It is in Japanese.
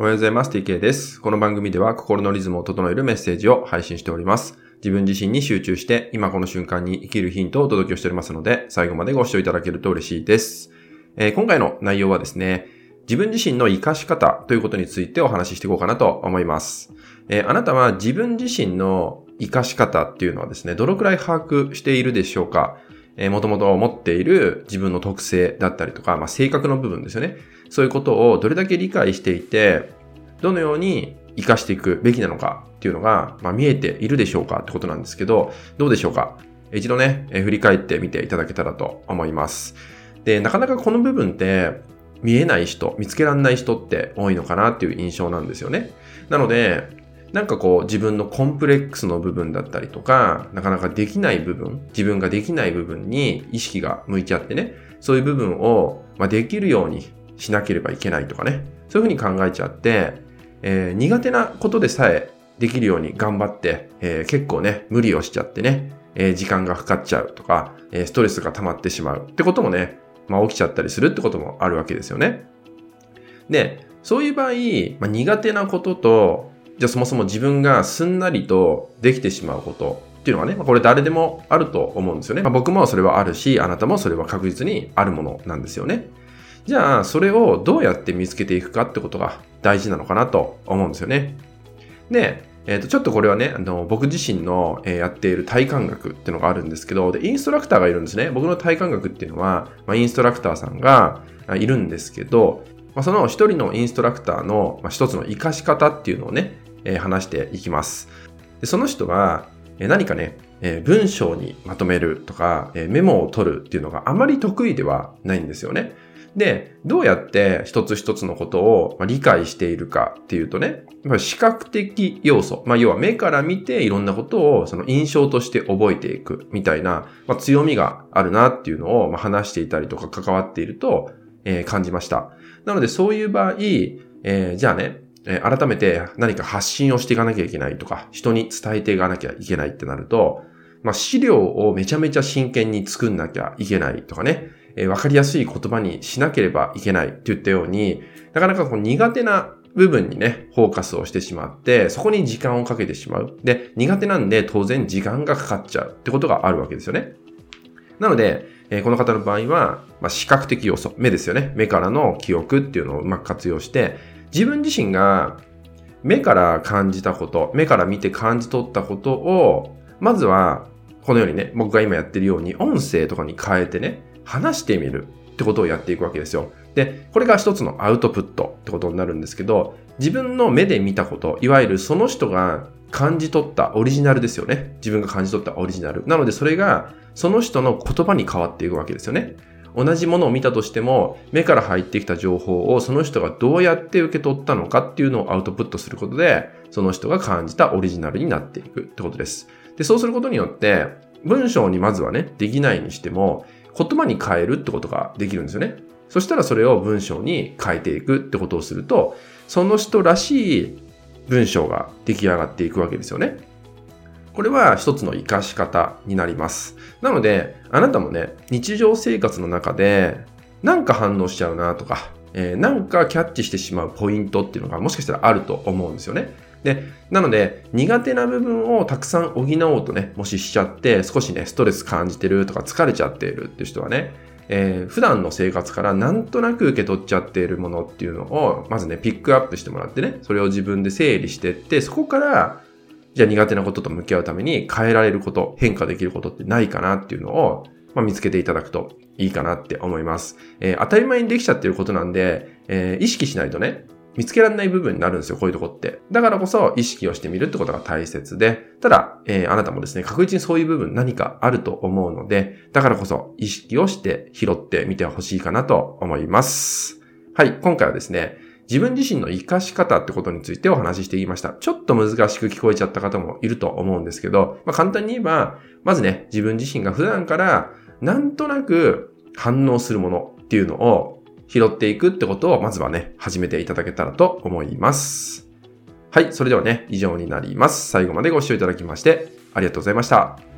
おはようございます。TK です。この番組では心のリズムを整えるメッセージを配信しております。自分自身に集中して今この瞬間に生きるヒントをお届けしておりますので、最後までご視聴いただけると嬉しいです。えー、今回の内容はですね、自分自身の活かし方ということについてお話ししていこうかなと思います。えー、あなたは自分自身の活かし方っていうのはですね、どのくらい把握しているでしょうか？えー、もともと持っている自分の特性だったりとか、まあ、性格の部分ですよね。そういうことをどれだけ理解していて、どのように活かしていくべきなのかっていうのが、まあ、見えているでしょうかってことなんですけど、どうでしょうか？一度ね、えー、振り返ってみていただけたらと思います。で、なかなかこの部分って見えない人、見つけられない人って多いのかなっていう印象なんですよね。なので、なんかこう自分のコンプレックスの部分だったりとか、なかなかできない部分、自分ができない部分に意識が向いちゃってね、そういう部分を、まあできるようにしなければいけないとかね、そういうふうに考えちゃって、えー、苦手なことでさえできるように頑張って、えー、結構ね、無理をしちゃってね、えー、時間がかかっちゃうとか、えストレスが溜まってしまうってこともね、まあ起きちゃったりするってこともあるわけですよね。で、そういう場合、まあ、苦手なこととじゃあそもそも自分がすんなりとできてしまうことっていうのはね、ま、これ誰でもあると思うんですよね。まあ、僕もそれはあるし、あなたもそれは確実にあるものなんですよね。じゃあ、それをどうやって見つけていくかってことが大事なのかなと思うんですよね。で、えっ、ー、と、ちょっとこれはね、あの、僕自身の、え、やっている体感学っていうのがあるんですけど、で、インストラクターがいるんですね。僕の体感学っていうのは、まあ、インストラクターさんがいるんですけど、まあ、その一人のインストラクターの、まあ、一つの活かし方っていうのをね、え話していきます。でその人は、え何かね、え文章にまとめるとか、えメモを取るっていうのがあまり得意ではないんですよね。で、どうやって一つ一つのことを理解しているかっていうとね、視覚的要素、まあ、要は目から見ていろんなことをその印象として覚えていくみたいな、まあ、強みがあるなっていうのを話していたりとか関わっていると、えー、感じました。なのでそういう場合、えー、じゃあね、えー、改めて何か発信をしていかなきゃいけないとか、人に伝えていかなきゃいけないってなると、まあ、資料をめちゃめちゃ真剣に作んなきゃいけないとかね、えー、わかりやすい言葉にしなければいけないって言ったように、なかなかこう苦手な部分にね、フォーカスをしてしまって、そこに時間をかけてしまう。で、苦手なんで当然時間がかかっちゃうってことがあるわけですよね。なので、えー、この方の場合は、まあ、視覚的要素、目ですよね。目からの記憶っていうのをうまく活用して、自分自身が目から感じたこと、目から見て感じ取ったことを、まずは、このようにね、僕が今やってるように、音声とかに変えてね、話してみるってことをやっていくわけですよ。で、これが一つのアウトプットってことになるんですけど、自分の目で見たこと、いわゆるその人が感じ取ったオリジナルですよね。自分が感じ取ったオリジナル。なのでそれがその人の言葉に変わっていくわけですよね。同じものを見たとしても、目から入ってきた情報をその人がどうやって受け取ったのかっていうのをアウトプットすることで、その人が感じたオリジナルになっていくってことです。で、そうすることによって、文章にまずはね、できないにしても、言葉に変えるってことができるんですよね。そしたらそれを文章に変えていくってことをすると、その人らしい文章が出来上がっていくわけですよね。これは一つの活かし方になります。なので、あなたもね、日常生活の中で、なんか反応しちゃうなとか、えー、なんかキャッチしてしまうポイントっていうのがもしかしたらあると思うんですよね。で、なので、苦手な部分をたくさん補おうとね、もししちゃって、少しね、ストレス感じてるとか疲れちゃっているっていう人はね、えー、普段の生活からなんとなく受け取っちゃっているものっていうのを、まずね、ピックアップしてもらってね、それを自分で整理してって、そこから、じゃあ苦手なことと向き合うために変えられること、変化できることってないかなっていうのを、まあ、見つけていただくといいかなって思います。えー、当たり前にできちゃってることなんで、えー、意識しないとね、見つけられない部分になるんですよ、こういうとこって。だからこそ意識をしてみるってことが大切で、ただ、えー、あなたもですね、確実にそういう部分何かあると思うので、だからこそ意識をして拾ってみてほしいかなと思います。はい、今回はですね、自分自身の活かし方ってことについてお話ししていました。ちょっと難しく聞こえちゃった方もいると思うんですけど、まあ、簡単に言えば、まずね、自分自身が普段からなんとなく反応するものっていうのを拾っていくってことをまずはね、始めていただけたらと思います。はい、それではね、以上になります。最後までご視聴いただきましてありがとうございました。